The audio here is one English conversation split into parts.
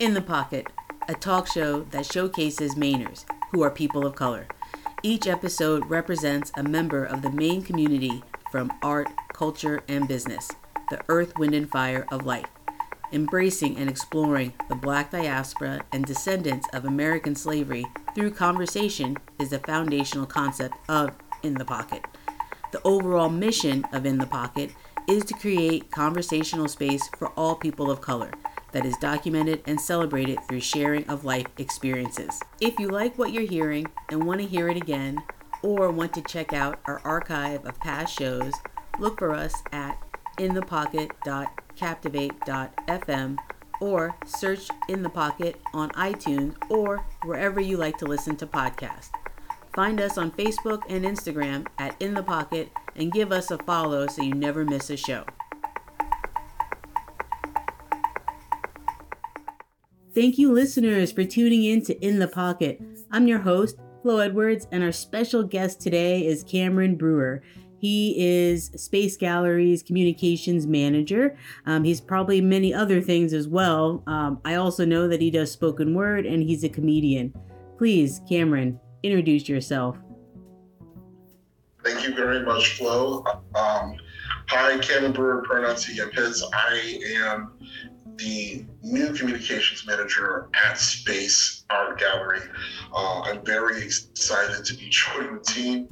In the Pocket, a talk show that showcases Mainers, who are people of color. Each episode represents a member of the Maine community from art, culture, and business, the earth, wind, and fire of life. Embracing and exploring the black diaspora and descendants of American slavery through conversation is the foundational concept of In the Pocket. The overall mission of In the Pocket is to create conversational space for all people of color that is documented and celebrated through sharing of life experiences. If you like what you're hearing and want to hear it again, or want to check out our archive of past shows, look for us at inthepocket.captivate.fm or search In the Pocket on iTunes or wherever you like to listen to podcasts. Find us on Facebook and Instagram at In the Pocket and give us a follow so you never miss a show. Thank you, listeners, for tuning in to In the Pocket. I'm your host, Flo Edwards, and our special guest today is Cameron Brewer. He is Space Gallery's communications manager. Um, he's probably many other things as well. Um, I also know that he does spoken word and he's a comedian. Please, Cameron, introduce yourself. Thank you very much, Flo. Um, hi, Cameron Brewer, pronouns he, his. I am the new communications manager at Space Art Gallery. Uh, I'm very excited to be joining the team.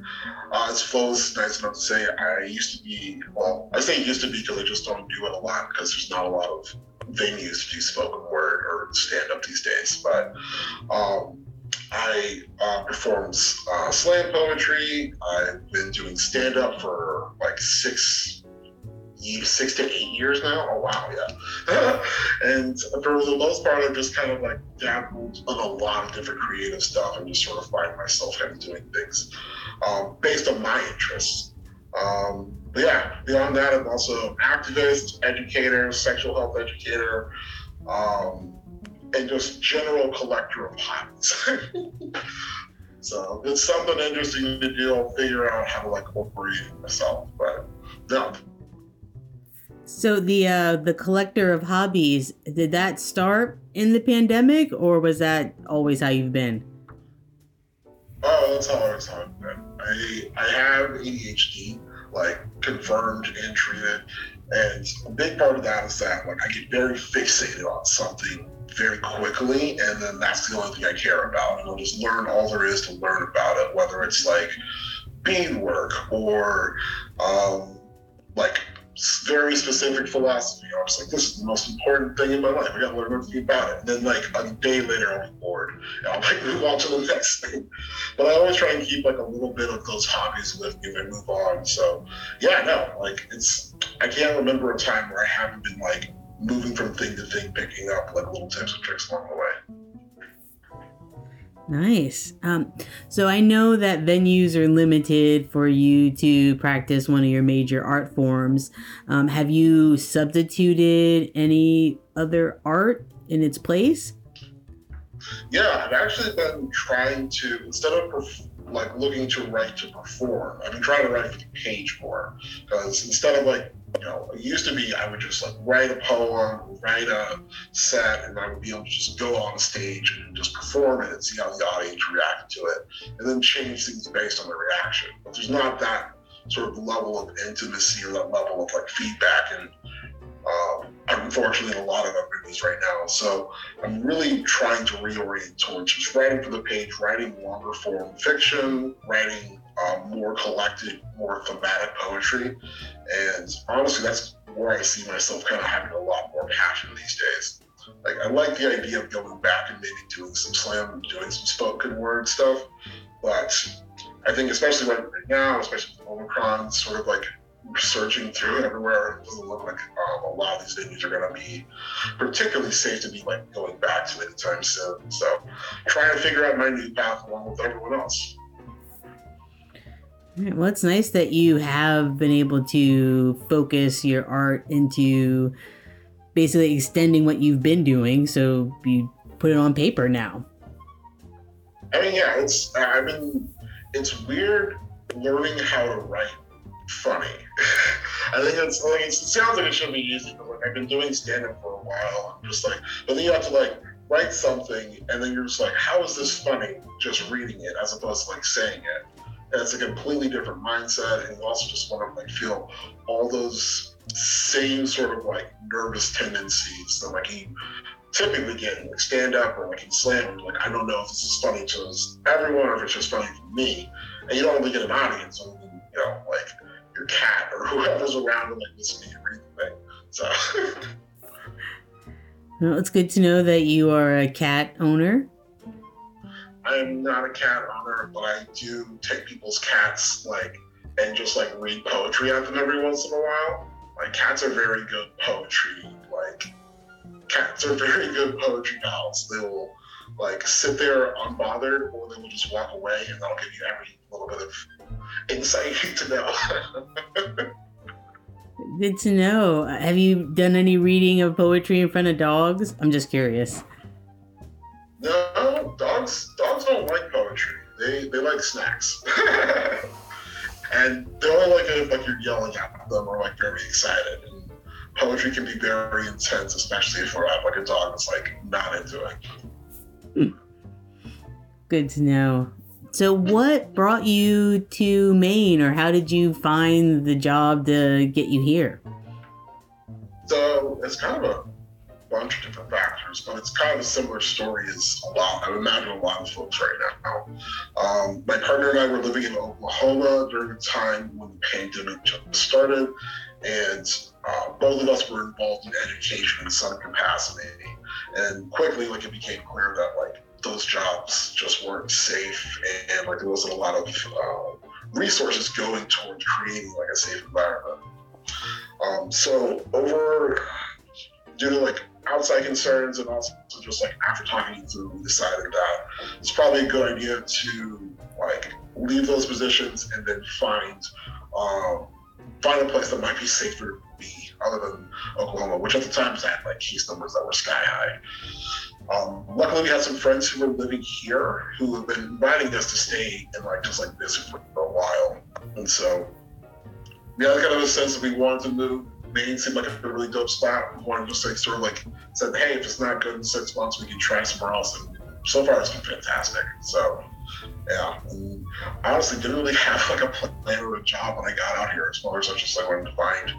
Uh, as Flo is nice enough to say, I used to be, well, I say used to be because I just don't do it a lot because there's not a lot of venues to do spoken word or stand up these days. But um, I uh, uh, slam poetry. I've been doing stand up for like six, six to eight years now. Oh wow, yeah. and for the most part, I've just kind of like dabbled in a lot of different creative stuff and just sort of find myself kind of doing things um, based on my interests. Um, but yeah, beyond that, I'm also an activist, educator, sexual health educator. Um, and just general collector of hobbies. so it's something interesting to do. I'll figure out how to like it myself, but no. So the uh, the collector of hobbies did that start in the pandemic, or was that always how you've been? Oh, that's how I've been. I I have ADHD, like confirmed and treated, and a big part of that is that like I get very fixated on something very quickly, and then that's the only thing I care about. And I'll just learn all there is to learn about it, whether it's like beadwork or um, like very specific philosophy. I was like, this is the most important thing in my life. I gotta learn everything about it. And then like a day later, I'll be bored and I'll like move on to the next thing. But I always try and keep like a little bit of those hobbies with me and move on. So yeah, no, like it's I can't remember a time where I haven't been like moving from thing to thing, picking up like little tips and tricks along the way. Nice. Um, so I know that venues are limited for you to practice one of your major art forms. Um, have you substituted any other art in its place? Yeah, I've actually been trying to instead of perf- like looking to write to perform, I've been trying to write for the page more because instead of like you know, it used to be I would just like write a poem, write a set, and I would be able to just go on stage and just perform it and see how the audience reacted to it, and then change things based on the reaction. But there's not that sort of level of intimacy or that level of like feedback and unfortunately a lot of venues right now. So I'm really trying to reorient towards just writing for the page, writing longer form fiction, writing um, more collected, more thematic poetry. And honestly, that's where I see myself kind of having a lot more passion these days. Like I like the idea of going back and maybe doing some slam, doing some spoken word stuff, but I think especially right now, especially with Omicron, sort of like searching through everywhere, it doesn't look like um, a lot of these venues are going to be particularly safe to be like going back to anytime soon. So, trying to figure out my new path along with everyone else. Well, it's nice that you have been able to focus your art into basically extending what you've been doing. So you put it on paper now. I mean, yeah, it's I've been it's weird learning how to write funny. I think it's like it sounds like it should be easy, but like I've been doing stand up for a while. I'm just like, but then you have to like write something and then you're just like, how is this funny? Just reading it as opposed to like saying it. And it's a completely different mindset, and you also just want to like feel all those same sort of like nervous tendencies that like you typically get in like stand up or like in slam. Like I don't know if this is funny to everyone or if it's just funny to me, and you don't really get an audience. You know, like your cat or whoever's around and like listening to you read the thing. So. Well, it's good to know that you are a cat owner. I am not a cat owner, but I do take people's cats like and just like read poetry at them every once in a while. Like cats are very good poetry. Like cats are very good poetry pals. They will like sit there unbothered, or they will just walk away, and that'll give you every little bit of you to know. Good to know. Have you done any reading of poetry in front of dogs? I'm just curious. No, dogs dogs don't like poetry. They they like snacks. and they're only like if like you're yelling at them or like very excited. And poetry can be very intense, especially if you uh, have like a dog that's like not into it. Hmm. Good to know. So, what brought you to Maine, or how did you find the job to get you here? So, it's kind of a bunch of different factors, but it's kind of a similar story as a lot. I imagine a lot of folks right now. Um, my partner and I were living in Oklahoma during the time when the pandemic started, and uh, both of us were involved in education in some capacity. And quickly, like it became clear that like those jobs just weren't safe and, and like there wasn't a lot of uh, resources going towards creating like a safe environment. Um, so over due to like outside concerns and also just like after talking through, we decided that it's probably a good idea to like leave those positions and then find um, find a place that might be safer to be other than Oklahoma, which at the time had like case numbers that were sky high. Um, luckily, we had some friends who were living here who have been inviting us to stay and like just like this for a while, and so we had kind of a sense that we wanted to move. Maine seemed like a really dope spot. We wanted to just like sort of like said, hey, if it's not good in six months, we can try somewhere else. And so far, it's been fantastic. So yeah, and I honestly didn't really have like a plan or a job when I got out here. As far as I just like wanted to find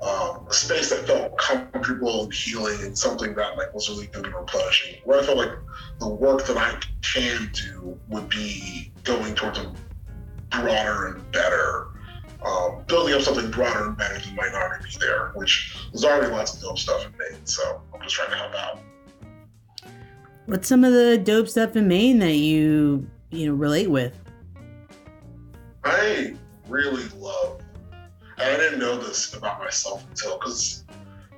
um, a space that felt comfortable and healing and something that like was really good and replenishing. Where I felt like the work that I can do would be going towards a broader and better, um, building up something broader and better than might already be there, which there's already lots of dope stuff in Maine. So I'm just trying to help out. What's some of the dope stuff in Maine that you you know relate with? I really love I didn't know this about myself until because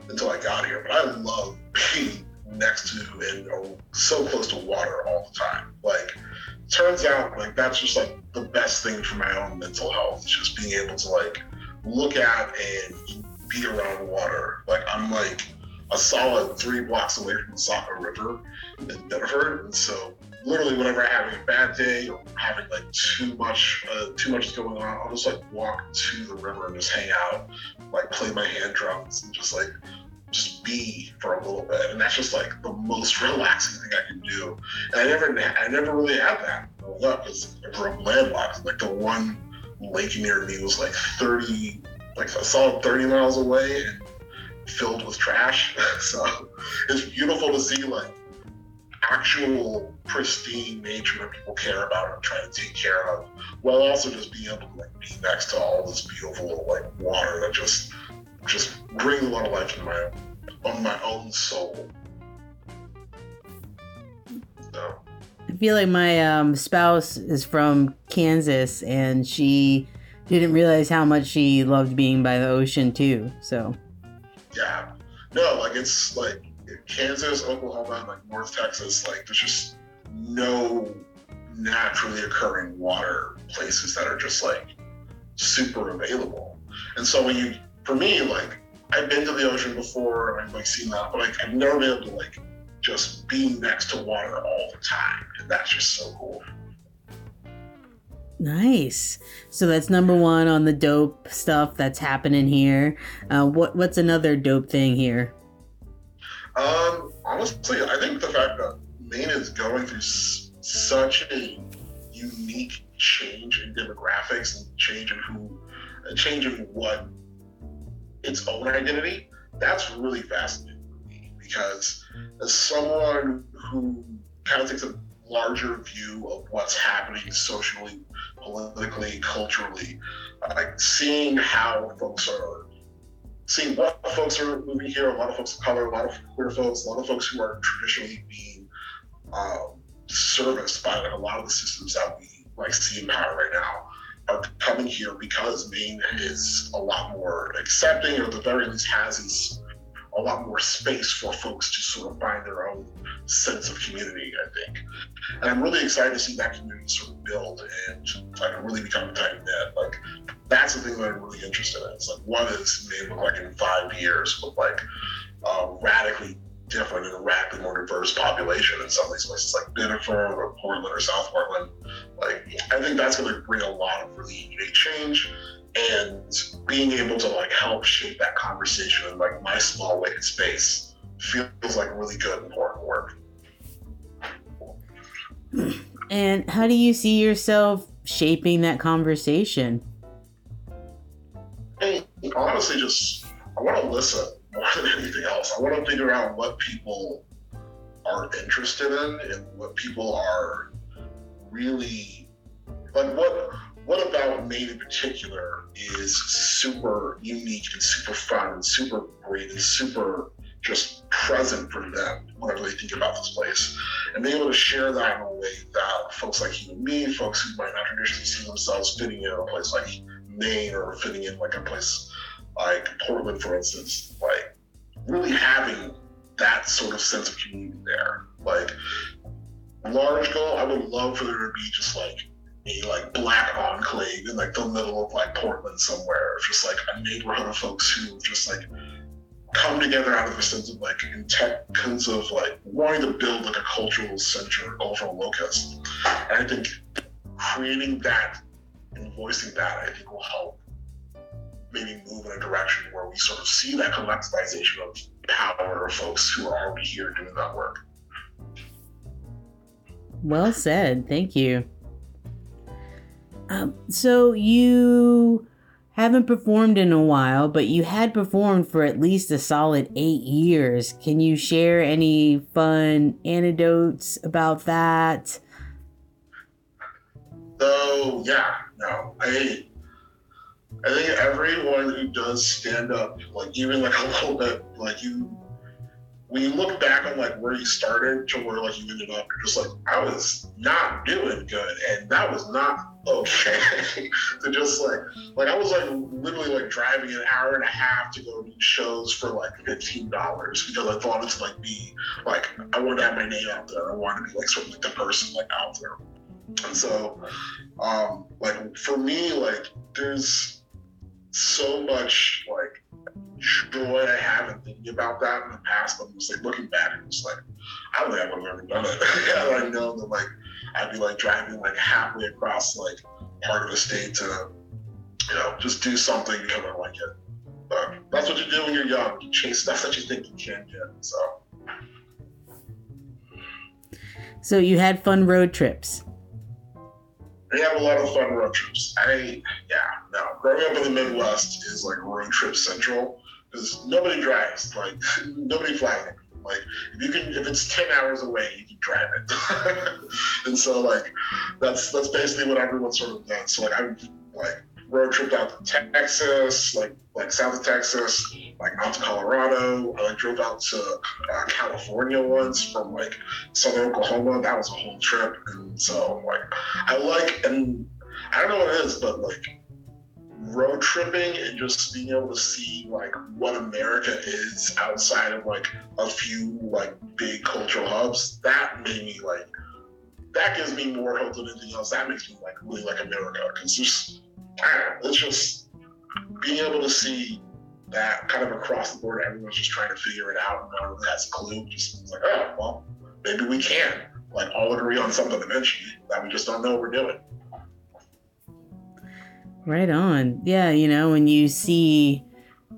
until I got here, but I love being next to and so close to water all the time. Like turns out like that's just like the best thing for my own mental health. Just being able to like look at and be around water. Like I'm like a solid three blocks away from the Saco River in Biddeford. And so literally whenever I'm having a bad day or having like too much uh, too much is going on, I'll just like walk to the river and just hang out, like play my hand drums and just like just be for a little bit. And that's just like the most relaxing thing I can do. And I never I never really had that growing up because I landlocked. Like the one lake near me was like 30 like a solid 30 miles away and filled with trash. so it's beautiful to see like actual pristine nature that people care about and try to take care of, while also just being able to like be next to all this beautiful like water that just just brings a lot of life in my on my own soul. So. I feel like my um, spouse is from Kansas, and she didn't realize how much she loved being by the ocean too. So. Yeah. No, like it's like Kansas, Oklahoma, like North Texas, like there's just no naturally occurring water places that are just like super available. And so when you, for me, like I've been to the ocean before and I've like seen that, but like I've never been able to like just be next to water all the time, and that's just so cool. Nice. So that's number one on the dope stuff that's happening here. Uh, what what's another dope thing here? Um, honestly, I think the fact that Maine is going through s- such a unique change in demographics and change in who, a change in what its own identity, that's really fascinating for me because as someone who kind of takes a larger view of what's happening socially, politically, culturally, like seeing how folks are seeing of folks are moving here, a lot of folks of color, a lot of queer folks, a lot of folks who are traditionally being um, serviced by like a lot of the systems that we like see in power right now are coming here because Maine is a lot more accepting, or at the very least has these a lot more space for folks to sort of find their own sense of community, I think. And I'm really excited to see that community sort of build and like really become tight knit. Like that's the thing that I'm really interested in. It's like what is Maine look like in five years with like a radically different and radically more diverse population in some of these places like Biddeford or Portland or South Portland. Like I think that's gonna bring a lot of really unique change and being able to like help shape that conversation in like my small weighted space feels like really good important work. And how do you see yourself shaping that conversation? I honestly just I want to listen more than anything else. I want to figure out what people are interested in and what people are really like what what about Maine in particular is super unique and super fun and super great and super just present for them whenever they think about this place. And being able to share that in a way that folks like you and me, folks who might not traditionally see themselves fitting in a place like Maine or fitting in like a place like Portland, for instance, like really having that sort of sense of community there. Like large goal, I would love for there to be just like like black enclave in like the middle of like Portland somewhere, just like a neighborhood of folks who just like come together out of a sense of like intense of like wanting to build like a cultural center, cultural locus. And I think creating that and voicing that, I think will help maybe move in a direction where we sort of see that collectivization of power of folks who are already here doing that work. Well said. Thank you. Um, so you haven't performed in a while, but you had performed for at least a solid eight years. Can you share any fun anecdotes about that? So yeah, no, I I think everyone who does stand up, like even like a little bit, like you, when you look back on like where you started to where like you ended up, you're just like, I was not doing good, and that was not okay. to just like, like I was like literally like driving an hour and a half to go to shows for like fifteen dollars because I thought it's like me, like I wanted to have my name out there. I wanted to be like sort of like the person like out there. And so, um, like for me, like there's so much like joy I have in thinking about that in the past. But I'm just like looking back and just like I don't think I would have ever done it. I known that like I'd be like driving like halfway across like part of the state to you know just do something because I like it. But that's what you do when you're young. You chase stuff that you think you can get. So. So you had fun road trips. We have a lot of fun road trips. I yeah, no. Growing up in the Midwest is like road trip central because nobody drives. Like nobody flies. Like if you can, if it's ten hours away, you can drive it. and so like that's that's basically what everyone sort of does. So like I'm like road trip out to Texas, like like south of Texas, like out to Colorado. I like drove out to uh, California once from like southern Oklahoma. That was a whole trip, and so like I like and I don't know what it is, but like road tripping and just being able to see like what America is outside of like a few like big cultural hubs. That made me like that gives me more hope than anything else. That makes me like really like America because just it's just being able to see that kind of across the board, everyone's just trying to figure it out and no one has a clue. Just like, oh, well, maybe we can like all agree on something eventually that we just don't know what we're doing. Right on. Yeah, you know, when you see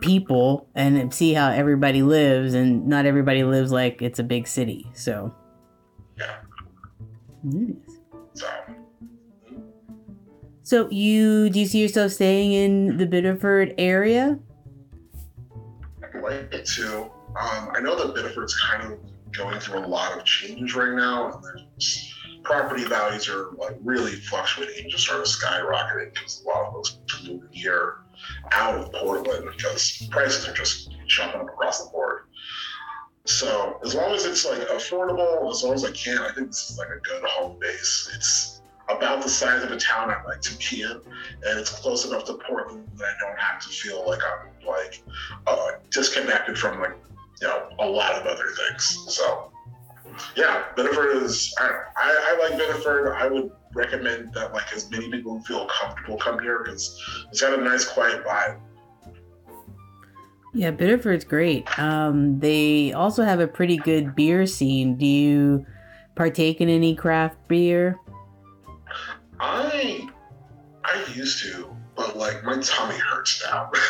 people and see how everybody lives, and not everybody lives like it's a big city. So, Yeah. Nice. So So you do you see yourself staying in the Biddeford area? I'd like to. Um, I know that Biddeford's kind of going through a lot of changes right now, and there's property values are like really fluctuating, just sort of skyrocketing because a lot of folks moving here out of Portland because prices are just jumping up across the board. So as long as it's like affordable, as long as I can, I think this is like a good home base. It's about the size of a town I'd like to be in, and it's close enough to Portland that I don't have to feel like I'm like uh, disconnected from like you know a lot of other things. So yeah, Biddeford is. I, I, I like Biddeford. I would recommend that like as many people who feel comfortable come here because it's got a nice quiet vibe. Yeah, Biddeford's great. Um, they also have a pretty good beer scene. Do you partake in any craft beer? I I used to, but like my tummy hurts now.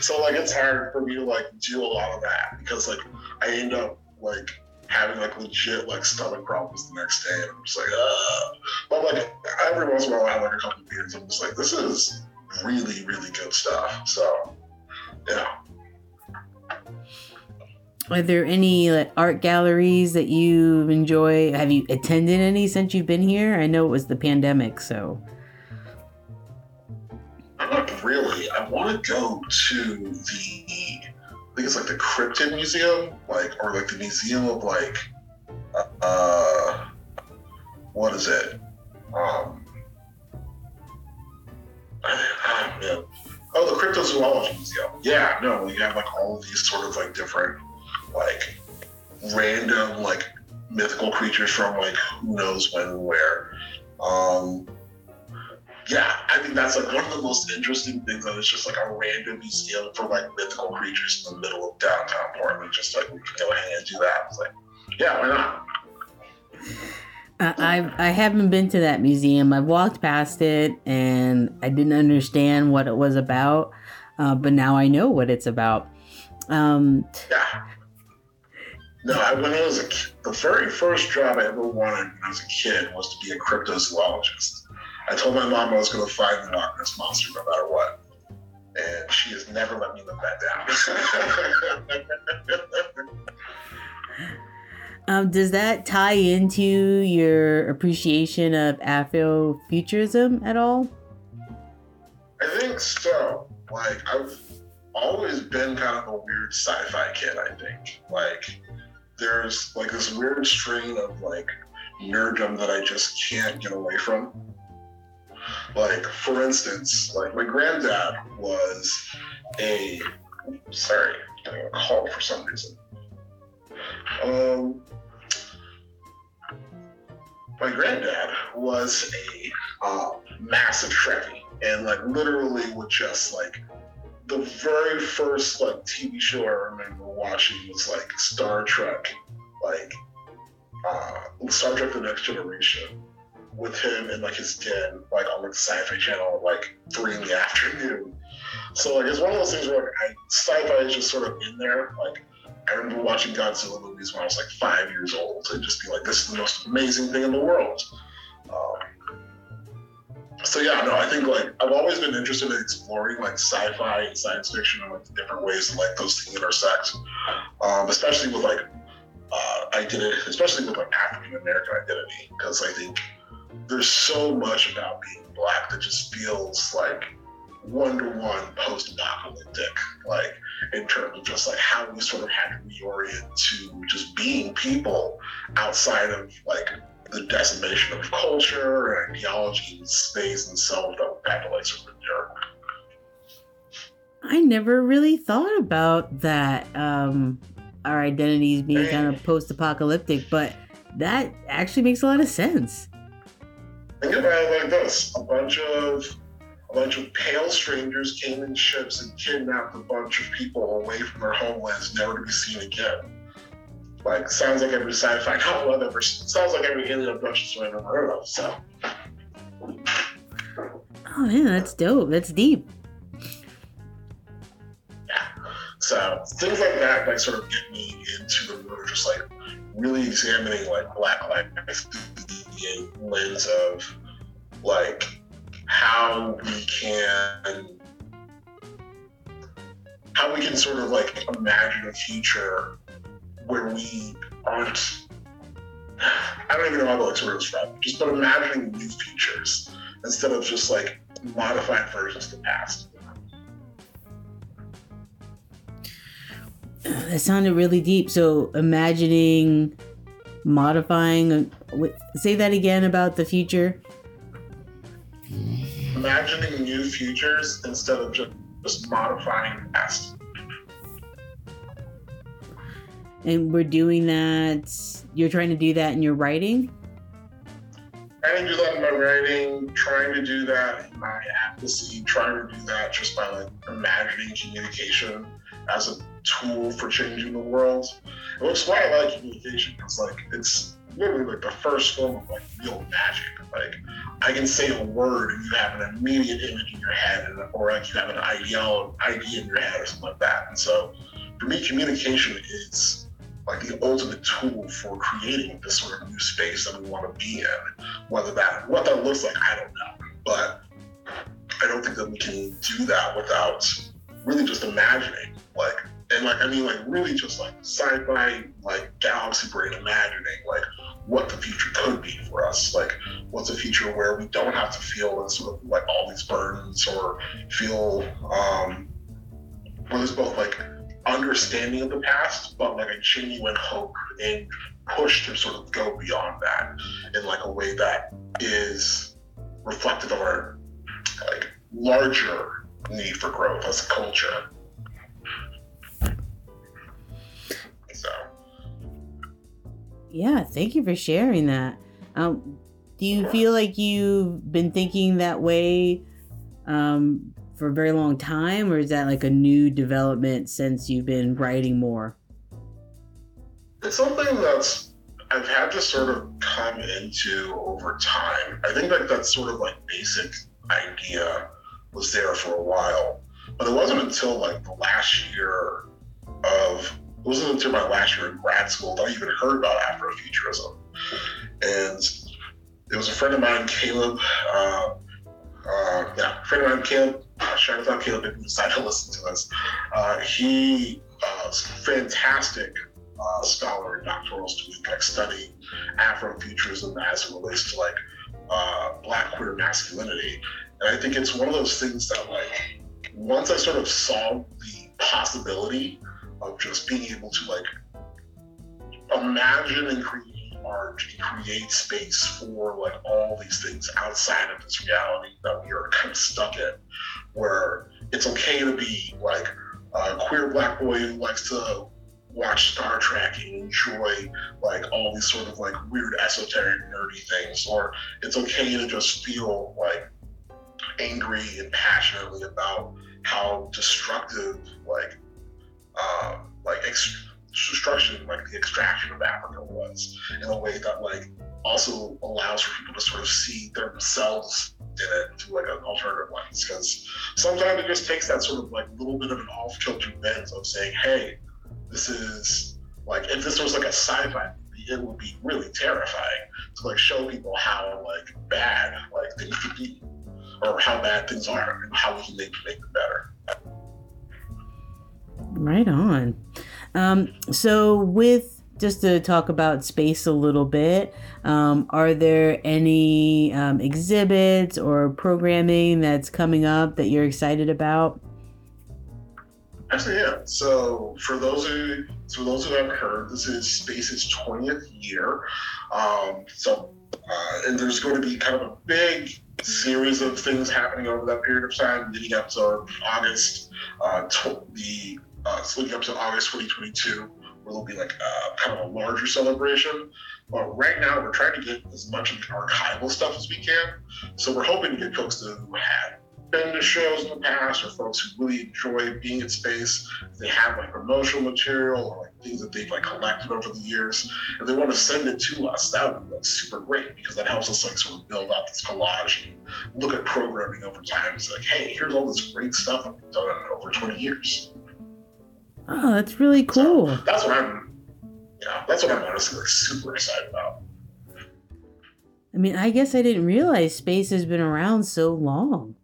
so like it's hard for me to like do a lot of that because like I end up like having like legit like stomach problems the next day and I'm just like uh but like every once in a while I have like a couple of beers I'm just like this is really really good stuff so yeah Are there any like, art galleries that you enjoy? Have you attended any since you've been here? I know it was the pandemic, so Not really. I want to go to the, I think it's like the Cryptid Museum, like, or like the Museum of like, uh, what is it? Um, man. Oh, the Cryptozoology Museum. Yeah, no, you have like all of these sort of like different, like, random like mythical creatures from like who knows when and where. Um, yeah, I think that's like one of the most interesting things. That it's just like a random museum for like mythical creatures in the middle of downtown Portland. Just like we can go ahead and do that. It's like, yeah, why not? I I I haven't been to that museum. I've walked past it and I didn't understand what it was about, uh, but now I know what it's about. Um, Yeah. No, I, when I was a kid, the very first job I ever wanted when I was a kid was to be a cryptozoologist. I told my mom I was going to find the Loch Ness monster no matter what, and she has never let me live that down. um, does that tie into your appreciation of Afrofuturism at all? I think so. Like I've always been kind of a weird sci-fi kid. I think like there's like this weird strain of like nerddom that I just can't get away from. Like for instance, like my granddad was a sorry, getting a call for some reason. Um, my granddad was a uh, massive Trekkie, and like literally would just like the very first like TV show I remember watching was like Star Trek, like uh, Star Trek: The Next Generation, with him in like his den, like on like Sci-Fi Channel, like three in the afternoon. So like it's one of those things where like, I, sci-fi is just sort of in there. Like I remember watching Godzilla movies when I was like five years old, and just be like, "This is the most amazing thing in the world." Um, so yeah, no, I think like I've always been interested in exploring like sci-fi and science fiction and like different ways that like those things intersect, um, especially with like uh, identity, especially with like African American identity, because I think there's so much about being black that just feels like one to one post-apocalyptic, like in terms of just like how we sort of had to reorient to just being people outside of like the decimation of culture and ideology and space and self that had to like sort of. I never really thought about that. Um, our identities being kind of post-apocalyptic, but that actually makes a lot of sense. Think about it like this: a bunch of a bunch of pale strangers came in ships and kidnapped a bunch of people away from their homelands, never to be seen again. Like sounds like every sci-fi novel I've ever sounds like every alien abduction story I've ever heard of. So Oh man, that's dope. That's deep. Yeah. So things like that like sort of get me into the mood of just like really examining like black life the lens of like how we can how we can sort of like imagine a future where we aren't I don't even know how to like describe it, just but imagining new futures instead of just like modified versions of the past. That sounded really deep. So imagining modifying say that again about the future. Imagining new futures instead of just, just modifying the past. And we're doing that you're trying to do that in your writing? Trying to do that in my writing trying to do that in my advocacy trying to do that just by like imagining communication as a tool for changing the world. It looks why i like communication because like it's literally like the first form of like real magic like i can say a word and you have an immediate image in your head and, or like you have an idea idea in your head or something like that and so for me communication is like the ultimate tool for creating this sort of new space that we want to be in. Whether that what that looks like, I don't know. But I don't think that we can do that without really just imagining. Like and like I mean like really just like sci-fi like galaxy brain imagining like what the future could be for us. Like what's a future where we don't have to feel sort of like all these burdens or feel um where there's both like understanding of the past, but like a genuine hope and push to sort of go beyond that in like a way that is reflective of our like larger need for growth as a culture. Yeah, thank you for sharing that. Um, do you feel like you've been thinking that way um, for a very long time, or is that like a new development since you've been writing more? It's something that's I've had to sort of come into over time. I think like that sort of like basic idea was there for a while, but it wasn't until like the last year of wasn't until my last year in grad school that I even heard about Afrofuturism. And it was a friend of mine, Caleb. Uh, uh, yeah, friend of mine, Caleb, uh, shout out Caleb if you decide to listen to this. Uh, he uh, fantastic uh, scholar and doctoral student, like studying Afrofuturism as it relates to like uh, Black queer masculinity. And I think it's one of those things that like once I sort of saw the possibility of just being able to like imagine and create art and create space for like all these things outside of this reality that we are kind of stuck in, where it's okay to be like a queer black boy who likes to watch Star Trek and enjoy like all these sort of like weird esoteric nerdy things, or it's okay to just feel like angry and passionately about how destructive like uh, like ex- destruction, like the extraction of Africa was, in a way that like also allows for people to sort of see themselves in it through like an alternative lens. Because sometimes it just takes that sort of like little bit of an off-kilter lens of saying, hey, this is like if this was like a sci-fi it would be really terrifying to like show people how like bad like things could be, or how bad things are, and how we can make, make them better. Right on. Um, so, with just to talk about space a little bit, um, are there any um, exhibits or programming that's coming up that you're excited about? Actually, yeah. So for those who, for those who haven't heard, this is Space's 20th year. Um, so, uh, and there's going to be kind of a big series of things happening over that period of time, leading up to August, uh, tw- the uh, leading up to August 2022, where there'll be like uh, kind of a larger celebration. But right now, we're trying to get as much of the archival stuff as we can. So we're hoping to get folks to who have been to shows in the past or folks who really enjoy being in space. They have like promotional material or like things that they've like collected over the years, and they want to send it to us, that would be like, super great because that helps us like sort of build out this collage and look at programming over time. It's like, hey, here's all this great stuff I've done over 20 years. Oh, that's really cool. So that's what I'm. Yeah, that's what I'm honestly super excited about. I mean, I guess I didn't realize space has been around so long.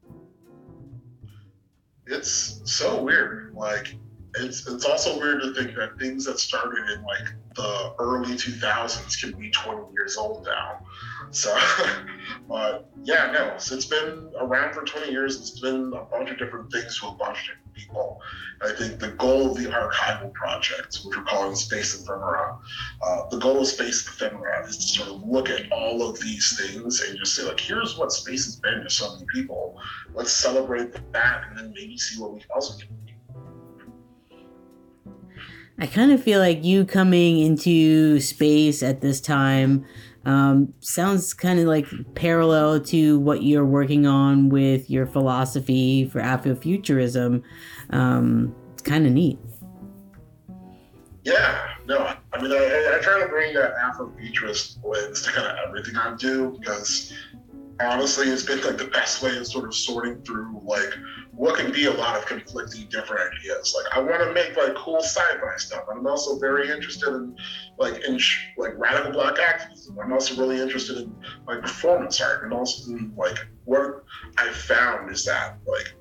It's so weird. Like, it's it's also weird to think that things that started in like the early 2000s can be 20 years old now. So, but yeah, no, so it's been around for 20 years. It's been a bunch of different things to a bunch of people. I think the goal of the archival project, which we're calling Space Ephemera, uh, the goal of Space Ephemera is to sort of look at all of these things and just say, like, here's what space has been to so many people. Let's celebrate that and then maybe see what we we can I kind of feel like you coming into space at this time um, sounds kind of like parallel to what you're working on with your philosophy for Afrofuturism. Um, it's kind of neat. Yeah, no, I mean, I, I try to bring that Afrofuturist lens to kind of everything I do because honestly, it's been like the best way of sort of sorting through like what can be a lot of conflicting different ideas. Like I want to make like cool sci-fi stuff. But I'm also very interested in like in like radical black activism. I'm also really interested in like performance art and also in, like what I found is that like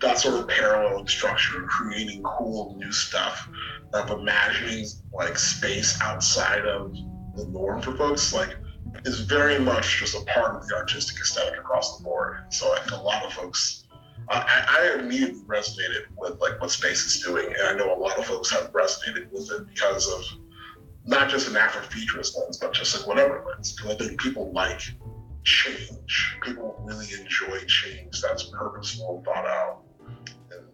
that sort of parallel structure of creating cool new stuff of imagining like space outside of the norm for folks like is very much just a part of the artistic aesthetic across the board. So I think a lot of folks I, I, immediately resonated with like what space is doing, and I know a lot of folks have resonated with it because of not just an Afrofuturist lens, but just like whatever lens. Because I think people like change. People really enjoy change that's purposeful thought out. And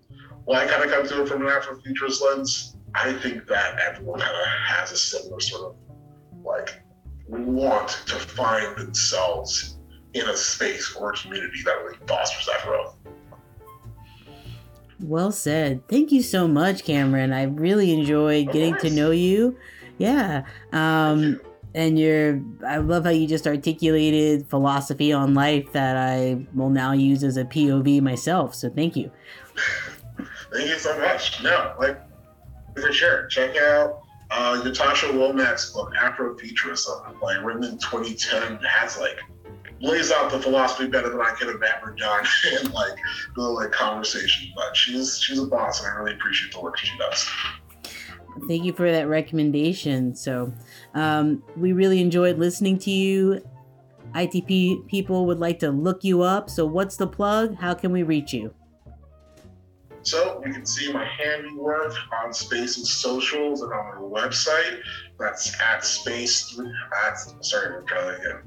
well, I kind of come to it from an Afrofuturist lens. I think that everyone kind of has a similar sort of like want to find themselves in a space or a community that really fosters that growth. Well said. Thank you so much, Cameron. I really enjoyed getting to know you. Yeah. Um, and you're, I love how you just articulated philosophy on life that I will now use as a POV myself. So thank you. thank you so much. No, like, for sure. Check out uh, Ytasha Womack's book, Afrofuturism, like written in 2010, has like lays out the philosophy better than I could have ever done in like the like conversation. But she's she's a boss, and I really appreciate the work she does. Thank you for that recommendation. So, um, we really enjoyed listening to you. ITP people would like to look you up. So, what's the plug? How can we reach you? So you can see my handiwork on Space's and socials and on our website. That's at space. At, sorry, I'm trying again.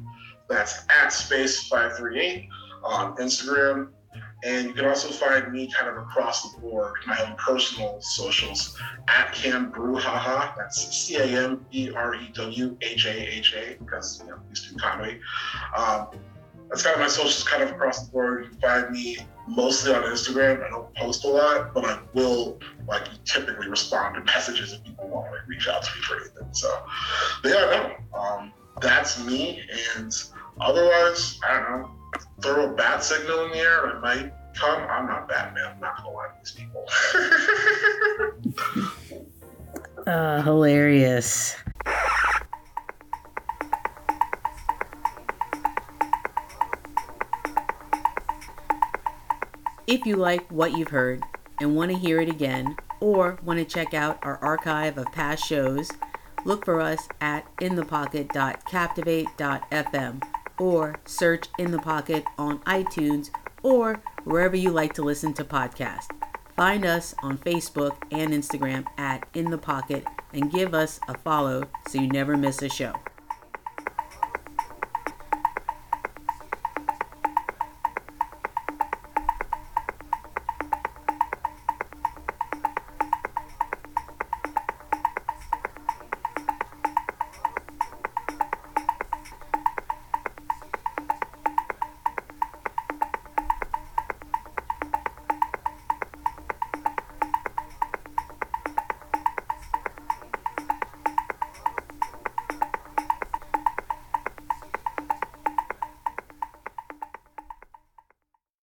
That's at space538 on Instagram. And you can also find me kind of across the board, my own personal socials at Cam Brewhaha. That's C A M B R E W H A H A because you know, used to comedy. Um, that's kind of my socials kind of across the board. You can find me mostly on Instagram. I don't post a lot, but I will like typically respond to messages if people want to like reach out to me for anything. So, but yeah, no, um, that's me. And otherwise, I don't know, throw a bat signal in the air, and it might come. I'm not Batman. I'm not gonna lie to these people. uh, hilarious. If you like what you've heard and want to hear it again, or want to check out our archive of past shows, look for us at inthepocket.captivate.fm or search In the Pocket on iTunes or wherever you like to listen to podcasts. Find us on Facebook and Instagram at In the Pocket and give us a follow so you never miss a show.